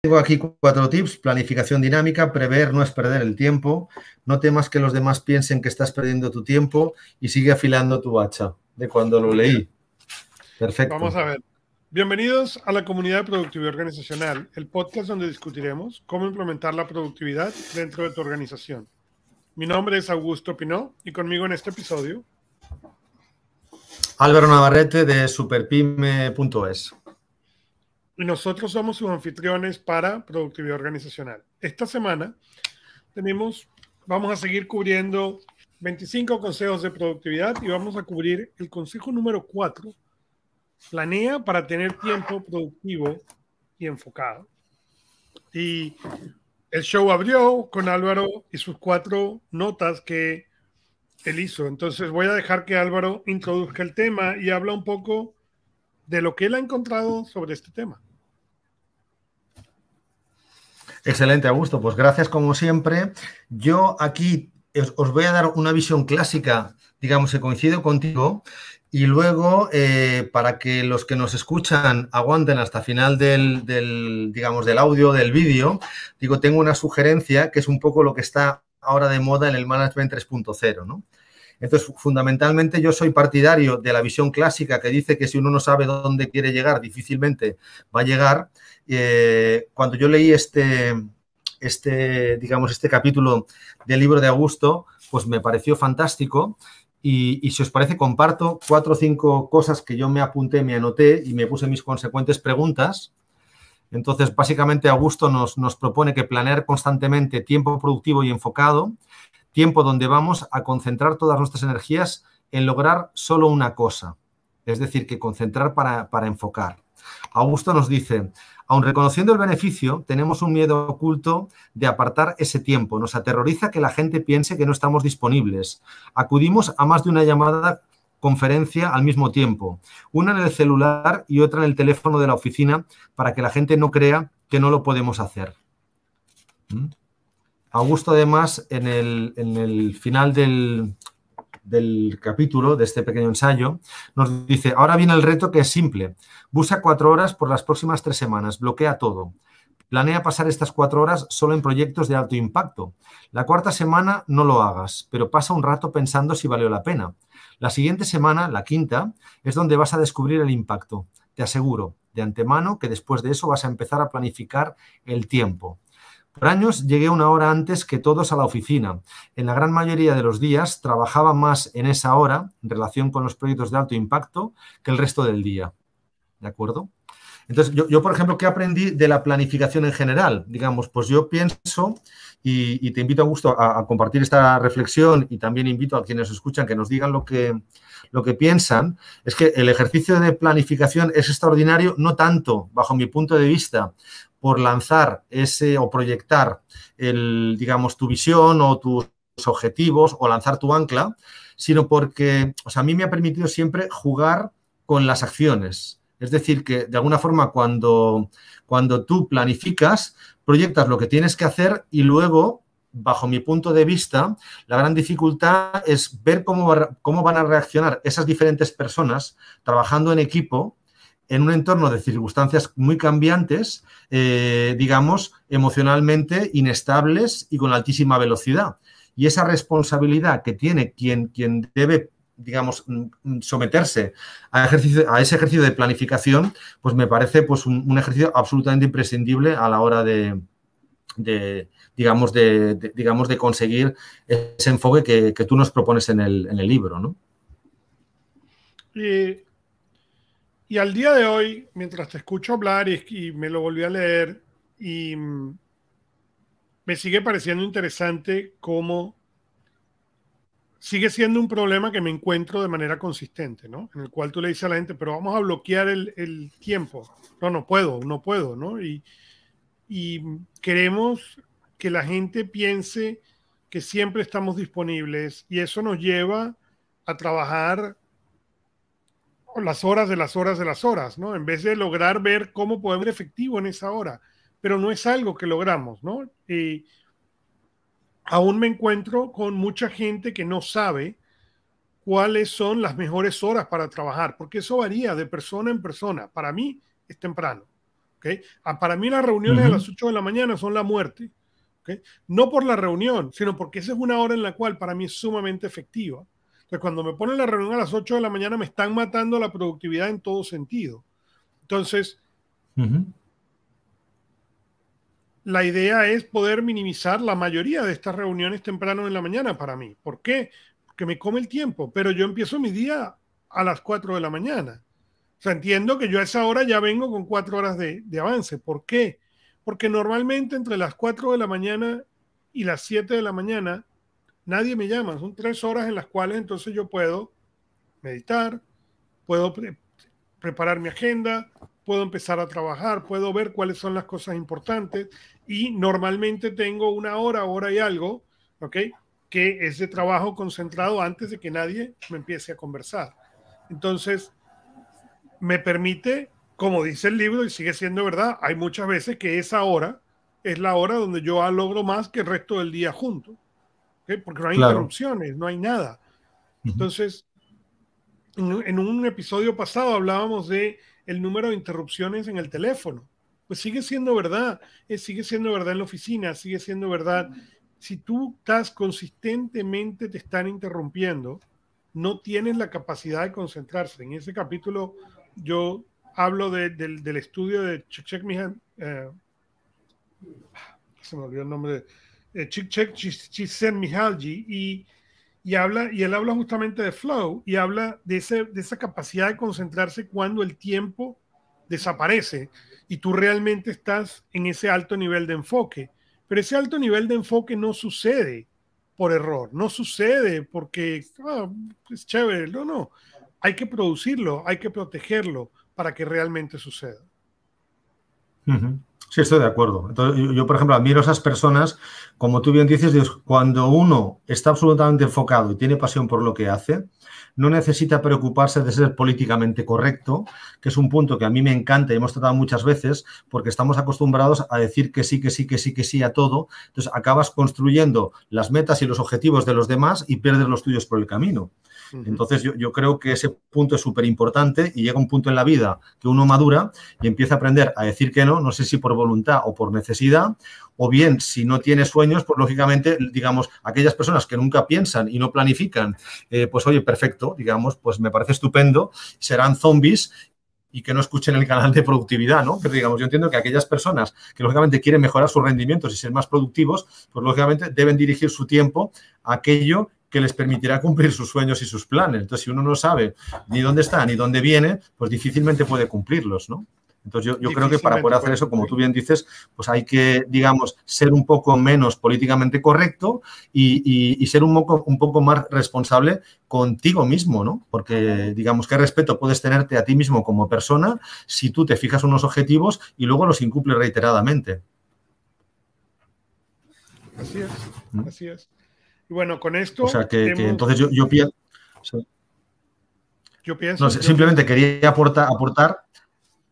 Tengo aquí cuatro tips. Planificación dinámica, prever no es perder el tiempo. No temas que los demás piensen que estás perdiendo tu tiempo y sigue afilando tu hacha de cuando lo leí. Perfecto. Vamos a ver. Bienvenidos a la comunidad de productividad organizacional, el podcast donde discutiremos cómo implementar la productividad dentro de tu organización. Mi nombre es Augusto Pinó y conmigo en este episodio. Álvaro Navarrete de superpyme.es nosotros somos sus anfitriones para productividad organizacional. Esta semana tenemos, vamos a seguir cubriendo 25 consejos de productividad y vamos a cubrir el consejo número 4. Planea para tener tiempo productivo y enfocado. Y el show abrió con Álvaro y sus cuatro notas que él hizo. Entonces voy a dejar que Álvaro introduzca el tema y habla un poco de lo que él ha encontrado sobre este tema. Excelente, Augusto. Pues gracias como siempre. Yo aquí os, voy a dar una visión clásica, digamos, que coincido contigo. Y luego, eh, para que los que nos escuchan aguanten hasta final del, digamos, del audio, del vídeo, digo, tengo una sugerencia que es un poco lo que está ahora de moda en el Management 3.0, ¿no? Entonces, fundamentalmente yo soy partidario de la visión clásica que dice que si uno no sabe dónde quiere llegar, difícilmente va a llegar. Eh, cuando yo leí este, este, digamos, este capítulo del libro de Augusto, pues me pareció fantástico. Y, si os parece, comparto cuatro o cinco cosas que yo me apunté, me anoté y me puse mis consecuentes preguntas. Entonces, básicamente, Augusto nos, nos propone que planear constantemente tiempo productivo y enfocado, tiempo donde vamos a concentrar todas nuestras energías en lograr solo una cosa, es decir, que concentrar para, para enfocar. Augusto nos dice, Aun reconociendo el beneficio, tenemos un miedo oculto de apartar ese tiempo. Nos aterroriza que la gente piense que no estamos disponibles. Acudimos a más de una llamada conferencia al mismo tiempo, una en el celular y otra en el teléfono de la oficina para que la gente no crea que no lo podemos hacer. ¿Mm? Augusto, además, en el, en el final del, del capítulo, de este pequeño ensayo, nos dice, ahora viene el reto que es simple. Busca cuatro horas por las próximas tres semanas, bloquea todo. Planea pasar estas cuatro horas solo en proyectos de alto impacto. La cuarta semana no lo hagas, pero pasa un rato pensando si valió la pena. La siguiente semana, la quinta, es donde vas a descubrir el impacto. Te aseguro de antemano que después de eso vas a empezar a planificar el tiempo. Por años llegué una hora antes que todos a la oficina. En la gran mayoría de los días trabajaba más en esa hora, en relación con los proyectos de alto impacto, que el resto del día. ¿De acuerdo? Entonces, yo, por ejemplo, ¿qué aprendí de la planificación en general? Digamos, pues yo pienso, y, te invito a gusto a, compartir esta reflexión y también invito a quienes escuchan que nos digan lo que, lo que piensan, es que el ejercicio de planificación es extraordinario, no tanto, bajo mi punto de vista, por lanzar ese o proyectar el, digamos, tu visión o tus objetivos o lanzar tu ancla, sino porque, o sea, a mí me ha permitido siempre jugar con las acciones. Es decir, que de alguna forma cuando, cuando tú planificas, proyectas lo que tienes que hacer y luego, bajo mi punto de vista, la gran dificultad es ver cómo, cómo van a reaccionar esas diferentes personas trabajando en equipo en un entorno de circunstancias muy cambiantes, eh, digamos, emocionalmente inestables y con altísima velocidad. Y esa responsabilidad que tiene quien, quien debe digamos, mm, someterse a, ese ejercicio de planificación, pues me parece pues, un, ejercicio absolutamente imprescindible a la hora de, digamos, de, digamos, de conseguir ese enfoque que, tú nos propones en el, en el libro, ¿no? Y al día de hoy, mientras te escucho hablar y, me lo volví a leer, y mm, me sigue pareciendo interesante cómo sigue siendo un problema que me encuentro de manera consistente, ¿no? En el cual tú le dices a la gente, pero vamos a bloquear el, tiempo. No, no puedo, no puedo, ¿no? Y, y queremos que la gente piense que siempre estamos disponibles y eso nos lleva a trabajar las horas de las horas de las horas, ¿no? En vez de lograr ver cómo podemos ser efectivo en esa hora, pero no es algo que logramos, ¿no? Y aún me encuentro con mucha gente que no sabe cuáles son las mejores horas para trabajar, porque eso varía de persona en persona. Para mí es temprano, ¿okay? Ah, para mí las reuniones a las 8 de la mañana son la muerte. ¿okay? No por la reunión, sino porque esa es una hora en la cual para mí es sumamente efectiva. Entonces, cuando me ponen la reunión a las 8 de la mañana, me están matando la productividad en todo sentido. Entonces, la idea es poder minimizar la mayoría de estas reuniones temprano en la mañana para mí. ¿Por qué? Porque me come el tiempo, pero yo empiezo mi día a las 4 de la mañana. O sea, entiendo que yo a esa hora ya vengo con cuatro horas de, avance. ¿Por qué? Porque normalmente entre las 4 de la mañana y las 7 de la mañana nadie me llama. Son tres horas en las cuales entonces yo puedo meditar, puedo preparar mi agenda, puedo empezar a trabajar, puedo ver cuáles son las cosas importantes y normalmente tengo una hora, hora y algo, ¿ok? Que es de trabajo concentrado antes de que nadie me empiece a conversar. Entonces, me permite, como dice el libro y sigue siendo verdad, hay muchas veces que esa hora es la hora donde yo logro más que el resto del día junto, ¿okay? porque no hay interrupciones, no hay nada. Entonces, en, en un episodio pasado hablábamos de el número de interrupciones en el teléfono. Pues sigue siendo verdad, eh, sigue siendo verdad en la oficina, sigue siendo verdad. Si tú estás consistentemente, te están interrumpiendo, no tienes la capacidad de concentrarse. En ese capítulo yo hablo del estudio de Chick Mihan, eh, se me olvidó el nombre, de Mihalji, y y habla y él habla justamente de flow y habla de, ese, de esa capacidad de concentrarse cuando el tiempo desaparece y tú realmente estás en ese alto nivel de enfoque. Pero ese alto nivel de enfoque no sucede por error, no sucede porque ah, es chévere, no, no. Hay que producirlo, hay que protegerlo para que realmente suceda. Sí, estoy de acuerdo. Entonces, yo, por ejemplo, admiro a esas personas, como tú bien dices, cuando uno está absolutamente enfocado y tiene pasión por lo que hace, no necesita preocuparse de ser políticamente correcto, que es un punto que a mí me encanta y hemos tratado muchas veces, porque estamos acostumbrados a decir que sí, que sí, que sí, que sí a todo. Entonces, acabas construyendo las metas y los objetivos de los demás y pierdes los tuyos por el camino. Entonces yo, creo que ese punto es súper importante y llega un punto en la vida que uno madura y empieza a aprender a decir que no, no sé si por voluntad o por necesidad, o bien si no tiene sueños, pues lógicamente, digamos, aquellas personas que nunca piensan y no planifican, eh, pues oye, perfecto, digamos, pues me parece estupendo, serán zombies y que no escuchen el canal de productividad, ¿no? Pero digamos, yo entiendo que aquellas personas que lógicamente quieren mejorar sus rendimientos y ser más productivos, pues lógicamente deben dirigir su tiempo a aquello que les permitirá cumplir sus sueños y sus planes. Entonces, si uno no sabe ni dónde está ni dónde viene, pues difícilmente puede cumplirlos, ¿no? Entonces, yo, creo que para poder hacer eso, como tú bien dices, pues hay que, digamos, ser un poco menos políticamente correcto y, ser un poco, un poco más responsable contigo mismo, ¿no? Porque, digamos, qué respeto puedes tenerte a ti mismo como persona si tú te fijas unos objetivos y luego los incumples reiteradamente. Así es, ¿Mm? así es. Y bueno, con esto. O sea, que, entonces yo, pienso. Yo pienso. simplemente quería aportar, aportar.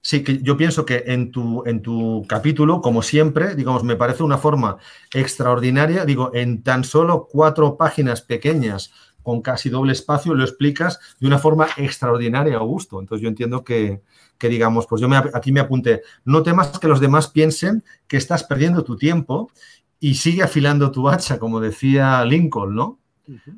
Sí, que yo pienso que en tu, en tu capítulo, como siempre, digamos, me parece una forma extraordinaria. Digo, en tan solo cuatro páginas pequeñas, con casi doble espacio, lo explicas de una forma extraordinaria, Augusto. Entonces yo entiendo que, que digamos, pues yo me, aquí me apunté, no temas que los demás piensen que estás perdiendo tu tiempo y sigue afilando tu hacha, como decía Lincoln, ¿no?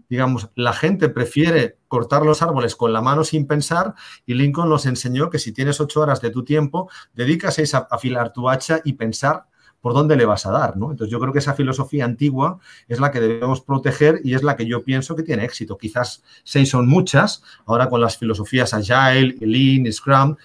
Digamos, la gente prefiere cortar los árboles con la mano sin pensar y Lincoln nos enseñó que si tienes ocho horas de tu tiempo, dedicas a afilar tu hacha y pensar por dónde le vas a dar, ¿no? Entonces yo creo que esa filosofía antigua es la que debemos proteger y es la que yo pienso que tiene éxito. Quizás seis son muchas, ahora con las filosofías Agile, Lean, Scrum,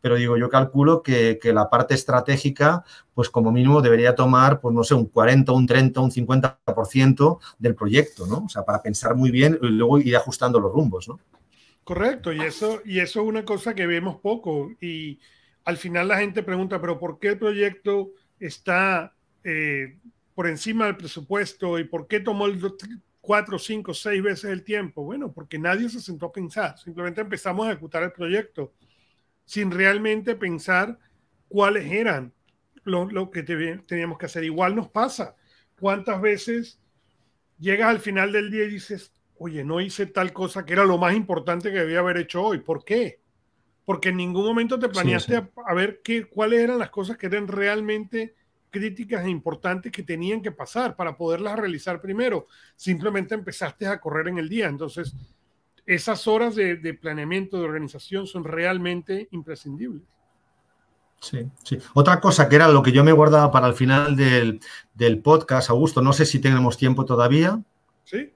pero digo, yo calculo que, la parte estratégica, pues como mínimo debería tomar, pues no sé, un 40, un 30, un 50% del proyecto, ¿no? O sea, para pensar muy bien y luego ir ajustando los rumbos, ¿no? Correcto, y eso, y eso es una cosa que vemos poco. Y al final la gente pregunta, pero ¿por qué el proyecto está eh, por encima del presupuesto y por qué tomó el cuatro, cinco, seis veces el tiempo? Bueno, porque nadie se sentó a pensar, simplemente empezamos a ejecutar el proyecto sin realmente pensar cuáles eran lo, que teníamos que hacer. Igual nos pasa. ¿Cuántas veces llegas al final del día y dices, oye, no hice tal cosa que era lo más importante que debía haber hecho hoy? ¿Por qué? porque en ningún momento te planeaste A, ver qué, cuáles eran las cosas que eran realmente críticas e importantes que tenían que pasar para poderlas realizar primero. Simplemente empezaste a correr en el día. Entonces, esas horas de, planeamiento, de organización son realmente imprescindibles. Sí, sí. Otra cosa que era lo que yo me guardaba para el final del, del podcast, Augusto, no sé si tenemos tiempo todavía. Sí.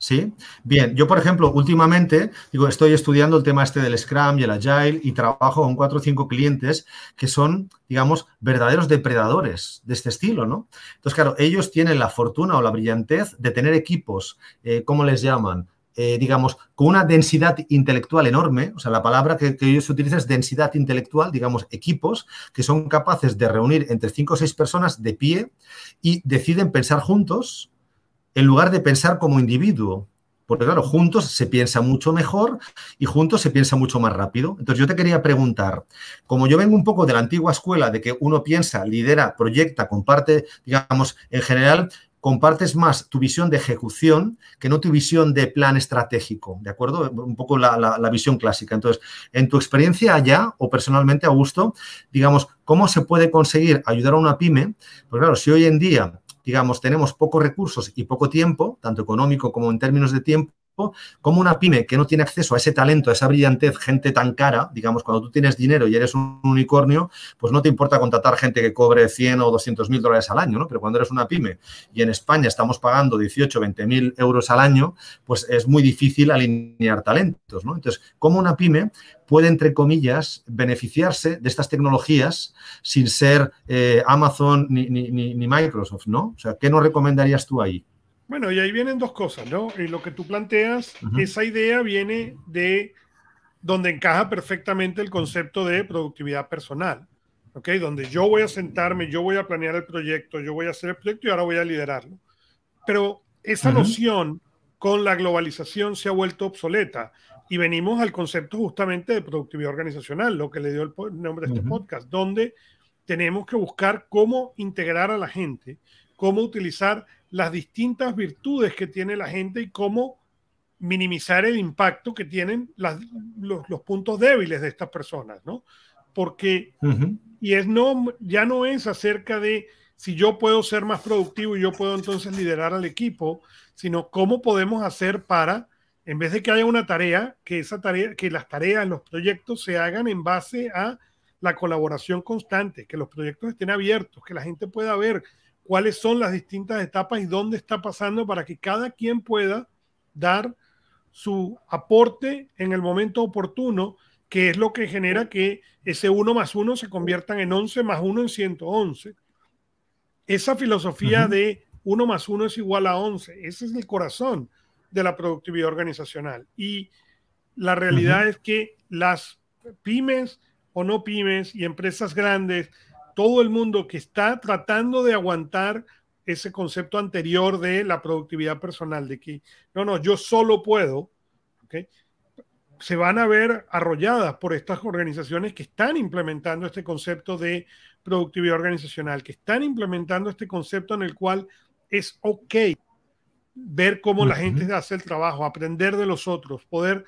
Sí, bien. Yo, por ejemplo, últimamente digo, estoy estudiando el tema este del Scrum y el Agile y trabajo con cuatro o cinco clientes que son, digamos, verdaderos depredadores de este estilo, ¿no? Entonces, claro, ellos tienen la fortuna o la brillantez de tener equipos, eh, ¿cómo les llaman? Eh, digamos, con una densidad intelectual enorme, o sea, la palabra que, que, ellos utilizan es densidad intelectual, digamos, equipos que son capaces de reunir entre cinco o seis personas de pie y deciden pensar juntos en lugar de pensar como individuo. Porque claro, juntos se piensa mucho mejor y juntos se piensa mucho más rápido. Entonces yo te quería preguntar, como yo vengo un poco de la antigua escuela de que uno piensa, lidera, proyecta, comparte, digamos, en general, compartes más tu visión de ejecución que no tu visión de plan estratégico, ¿de acuerdo? Un poco la, visión clásica. Entonces, en tu experiencia allá o personalmente, Augusto, digamos, ¿cómo se puede conseguir ayudar a una pyme? Pues claro, si hoy en día digamos, tenemos pocos recursos y poco tiempo, tanto económico como en términos de tiempo, como una pyme que no tiene acceso a ese talento, a esa brillantez, gente tan cara, digamos, cuando tú tienes dinero y eres un unicornio, pues no te importa contratar gente que cobre 100 o 200 mil dólares al año, ¿no? Pero cuando eres una pyme y en España estamos pagando 18, 20 mil euros al año, pues es muy difícil alinear talentos, ¿no? Entonces, ¿cómo una pyme puede, entre comillas, beneficiarse de estas tecnologías sin ser eh, Amazon ni, ni Microsoft, ¿no? O sea, ¿qué nos recomendarías tú ahí? Bueno, y ahí vienen dos cosas, ¿no? Y lo que tú planteas, esa idea viene de donde encaja perfectamente el concepto de productividad personal, ¿ok? Donde yo voy a sentarme, yo voy a planear el proyecto, yo voy a hacer el proyecto y ahora voy a liderarlo. Pero esa noción con la globalización se ha vuelto obsoleta y venimos al concepto justamente de productividad organizacional, lo que le dio el nombre de este podcast, donde tenemos que buscar cómo integrar a la gente, cómo utilizar las distintas virtudes que tiene la gente y cómo minimizar el impacto que tienen los, puntos débiles de estas personas, ¿no? Porque, y es no, ya no es acerca de si yo puedo ser más productivo y yo puedo entonces liderar al equipo, sino cómo podemos hacer para, en vez de que haya una tarea, que esa tarea, que las tareas, los proyectos se hagan en base a la colaboración constante, que los proyectos estén abiertos, que la gente pueda ver cuáles son las distintas etapas y dónde está pasando para que cada quien pueda dar su aporte en el momento oportuno, que es lo que genera que ese 1 más 1 se conviertan en 11 más 1 en 111. Esa filosofía de 1 más 1 es igual a 11, ese es el corazón de la productividad organizacional. Y la realidad es que las pymes o no pymes y empresas grandes todo el mundo que está tratando de aguantar ese concepto anterior de la productividad personal, de que no, no, yo solo puedo, se van a ver arrolladas por estas organizaciones que están implementando este concepto de productividad organizacional, que están implementando este concepto en el cual es ok ver cómo la gente hace el trabajo, aprender de los otros, poder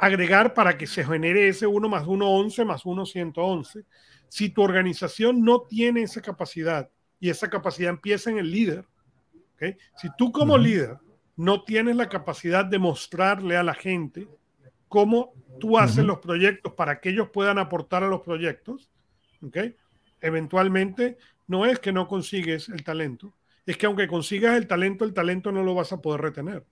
agregar para que se genere ese 1 más 1, 11 más 1, 111 si tu organización no tiene esa capacidad y esa capacidad empieza en el líder, si tú como líder no tienes la capacidad de mostrarle a la gente cómo tú haces los proyectos para que ellos puedan aportar a los proyectos, eventualmente no es que no consigues el talento, es que aunque consigas el talento, el talento no lo vas a poder retener.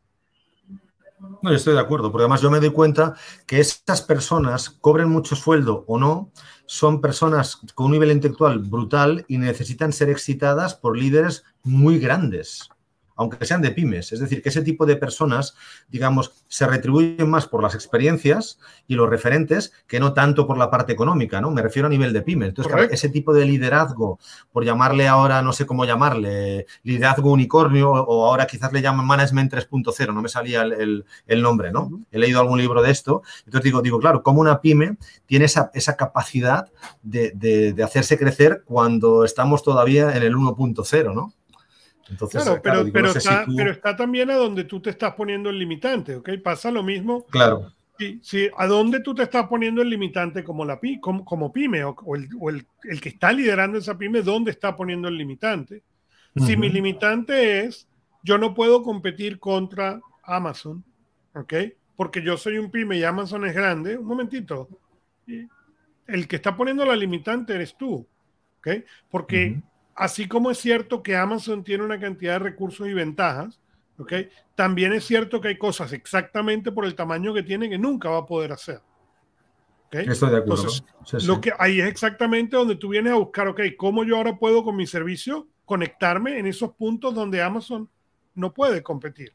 No, estoy de acuerdo, porque además yo me doy cuenta que esas personas, cobren mucho sueldo o no, son personas con un nivel intelectual brutal y necesitan ser excitadas por líderes muy grandes aunque sean de pymes. Es decir, que ese tipo de personas, digamos, se retribuyen más por las experiencias y los referentes que no tanto por la parte económica, ¿no? Me refiero a nivel de pymes. Entonces, ese tipo de liderazgo, por llamarle ahora, no sé cómo llamarle, liderazgo unicornio o ahora quizás le llaman management 3.0, no me salía el, nombre, ¿no? He leído algún libro de esto. Entonces digo, digo, claro, como una pyme tiene esa, capacidad de, de hacerse crecer cuando estamos todavía en el 1.0, ¿no? Claro, pero, pero, está, pero, está, también a donde tú te estás poniendo el limitante, ¿ok? Pasa lo mismo claro. Sí, sí, ¿a dónde tú te estás poniendo el limitante como, la, como, como pyme o, el, o el, el, que está liderando esa pyme, dónde está poniendo el limitante? Si mi limitante es, yo no puedo competir contra Amazon, ¿ok? Porque yo soy un pyme y Amazon es grande, un momentito. El que está poniendo la limitante eres tú, ¿ok? Porque así como es cierto que Amazon tiene una cantidad de recursos y ventajas, ¿ok? También es cierto que hay cosas exactamente por el tamaño que tiene que nunca va a poder hacer. ¿okay? Estoy de acuerdo. Entonces, Lo que ahí es exactamente donde tú vienes a buscar, ok, ¿cómo yo ahora puedo con mi servicio conectarme en esos puntos donde Amazon no puede competir?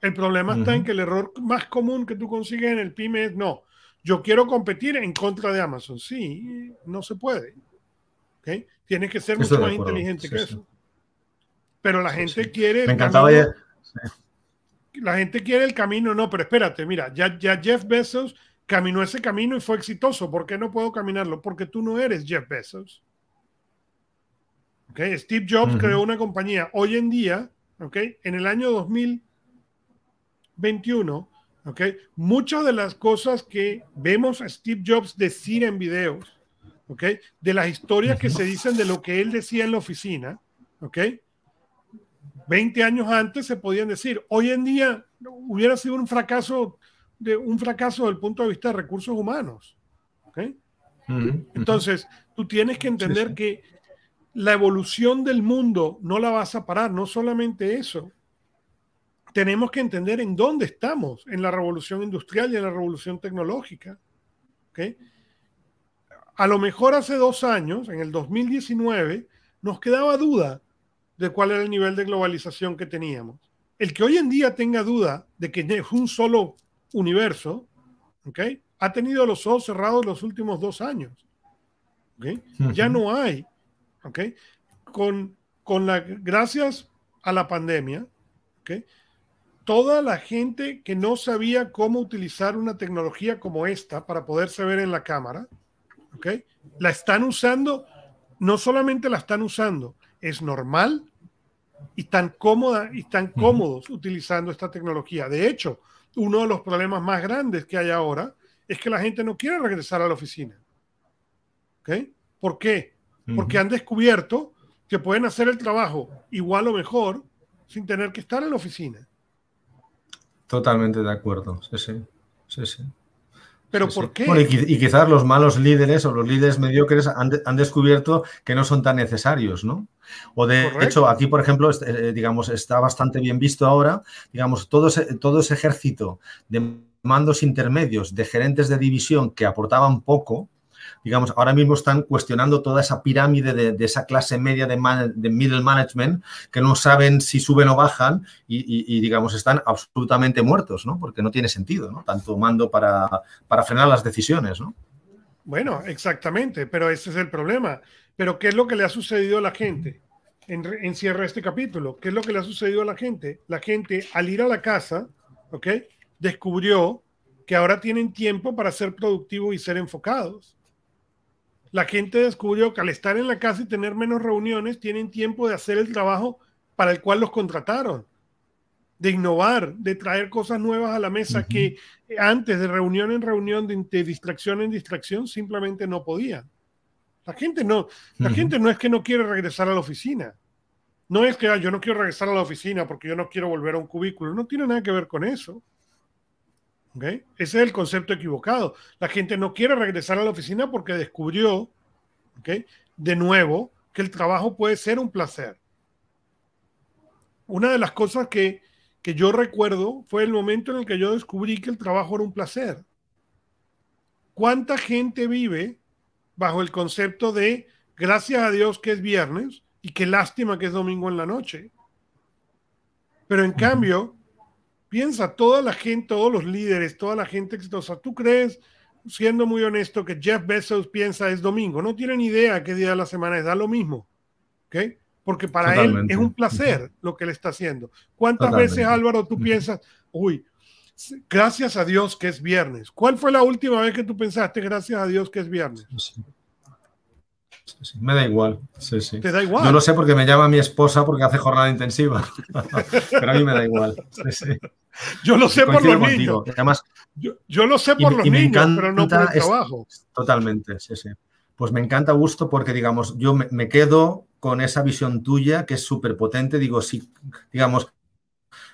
El problema está en que el error más común que tú consigues en el pyme es, no, yo quiero competir en contra de Amazon. Sí, no se puede. ¿Okay? Tienes que ser mucho más inteligente que eso. Pero la gente quiere... Me encantaba ya la gente quiere el camino, no, pero espérate, mira, ya, ya Jeff Bezos caminó ese camino y fue exitoso. ¿Por qué no puedo caminarlo? Porque tú no eres Jeff Bezos. Okay. Steve Jobs creó una compañía. Hoy en día, okay, en el año 2021, okay, muchas de las cosas que vemos a Steve Jobs decir en videos, okay, de las historias que se dicen de lo que él decía en la oficina, okay, 20 años antes se podían decir. Hoy en día hubiera sido un fracaso, de, un fracaso desde el punto de vista de recursos humanos. Entonces, tú tienes que entender que la evolución del mundo no la vas a parar, no solamente eso. Tenemos que entender en dónde estamos en la revolución industrial y en la revolución tecnológica. A lo mejor hace dos años, en el 2019, nos quedaba duda de cuál era el nivel de globalización que teníamos. El que hoy en día tenga duda de que es un solo universo, ¿okay? ha tenido los ojos cerrados los últimos dos años. ¿okay? Ya no hay. ¿okay? Con, con la, gracias a la pandemia, ¿okay? toda la gente que no sabía cómo utilizar una tecnología como esta para poderse ver en la cámara, ¿okay? la están usando, no solamente la están usando, es normal y tan cómoda y tan cómodos utilizando esta tecnología. De hecho, uno de los problemas más grandes que hay ahora es que la gente no quiere regresar a la oficina. ¿Ok? ¿Por qué? Porque han descubierto que pueden hacer el trabajo igual o mejor sin tener que estar en la oficina. Totalmente de acuerdo. Sí, sí. Sí, sí. ¿Pero por qué? y, quizás los malos líderes o los líderes mediocres han, descubierto que no son tan necesarios, ¿no? O de hecho, aquí, por ejemplo, eh, digamos, está bastante bien visto ahora, digamos, todo ese, todo ese ejército de mandos intermedios, de gerentes de división que aportaban poco, digamos, ahora mismo están cuestionando toda esa pirámide de, esa clase media de, middle management que no saben si suben o bajan y, digamos, están absolutamente muertos, ¿no? Porque no tiene sentido, ¿no? Tanto mando para, para frenar las decisiones, ¿no? Bueno, exactamente, pero ese es el problema. Pero ¿qué es lo que le ha sucedido a la gente? En, en cierre este capítulo, ¿qué es lo que le ha sucedido a la gente? La gente al ir a la casa, ¿ok? Descubrió que ahora tienen tiempo para ser productivos y ser enfocados la gente descubrió que al estar en la casa y tener menos reuniones, tienen tiempo de hacer el trabajo para el cual los contrataron, de innovar, de traer cosas nuevas a la mesa que antes de reunión en reunión, de, distracción en distracción, simplemente no podían. La gente no, la gente no es que no quiere regresar a la oficina. No es que ah, yo no quiero regresar a la oficina porque yo no quiero volver a un cubículo. No tiene nada que ver con eso. Ese es el concepto equivocado. La gente no quiere regresar a la oficina porque descubrió, de nuevo, que el trabajo puede ser un placer. Una de las cosas que, que yo recuerdo fue el momento en el que yo descubrí que el trabajo era un placer. ¿Cuánta gente vive bajo el concepto de gracias a Dios que es viernes y qué lástima que es domingo en la noche? Pero en cambio, Piensa, toda la gente, todos los líderes, toda la gente exitosa, ¿tú crees, siendo muy honesto, que Jeff Bezos piensa es domingo? No tienen idea qué día de la semana es, da lo mismo. ¿Ok? Porque para él es un placer lo que él está haciendo. ¿Cuántas veces, Álvaro, tú piensas, uy, gracias a Dios que es viernes? ¿Cuál fue la última vez que tú pensaste, gracias a Dios que es viernes? Me da igual. Sí, sí. ¿Te da igual? Yo lo sé porque me llama mi esposa porque hace jornada intensiva. Pero a mí me da igual. Sí, sí. Yo lo sé por los niños. Además, yo, lo sé por los niños, pero no por el trabajo. totalmente, sí, sí. Pues me encanta gusto porque, digamos, yo me, quedo con esa visión tuya que es súper potente. Digo, si, digamos,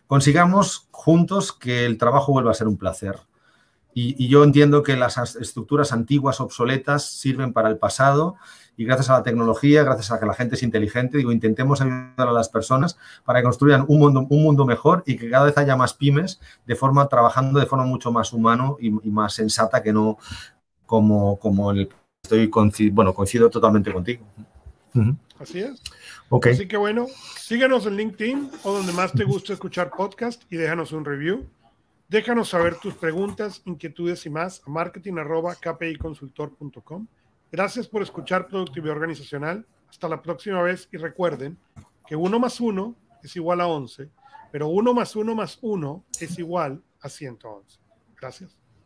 consigamos juntos que el trabajo vuelva a ser un placer. Y, yo entiendo que las estructuras antiguas, obsoletas, sirven para el pasado y gracias a la tecnología, gracias a que la gente es inteligente, digo, intentemos ayudar a las personas para que construyan un mundo, un mundo mejor y que cada vez haya más pymes de forma, trabajando de forma mucho más humano y, más sensata que no como, como el estoy bueno, coincido totalmente contigo. Así es. Así que bueno, síguenos en LinkedIn o donde más te guste escuchar podcast y déjanos un review. Déjanos saber tus preguntas, inquietudes y más a marketing.kpiconsultor.com. Gracias por escuchar Productividad Organizacional. Hasta la próxima vez y recuerden que 1 más 1 es igual a 11, pero 1 más 1 más 1 es igual a 111. Gracias.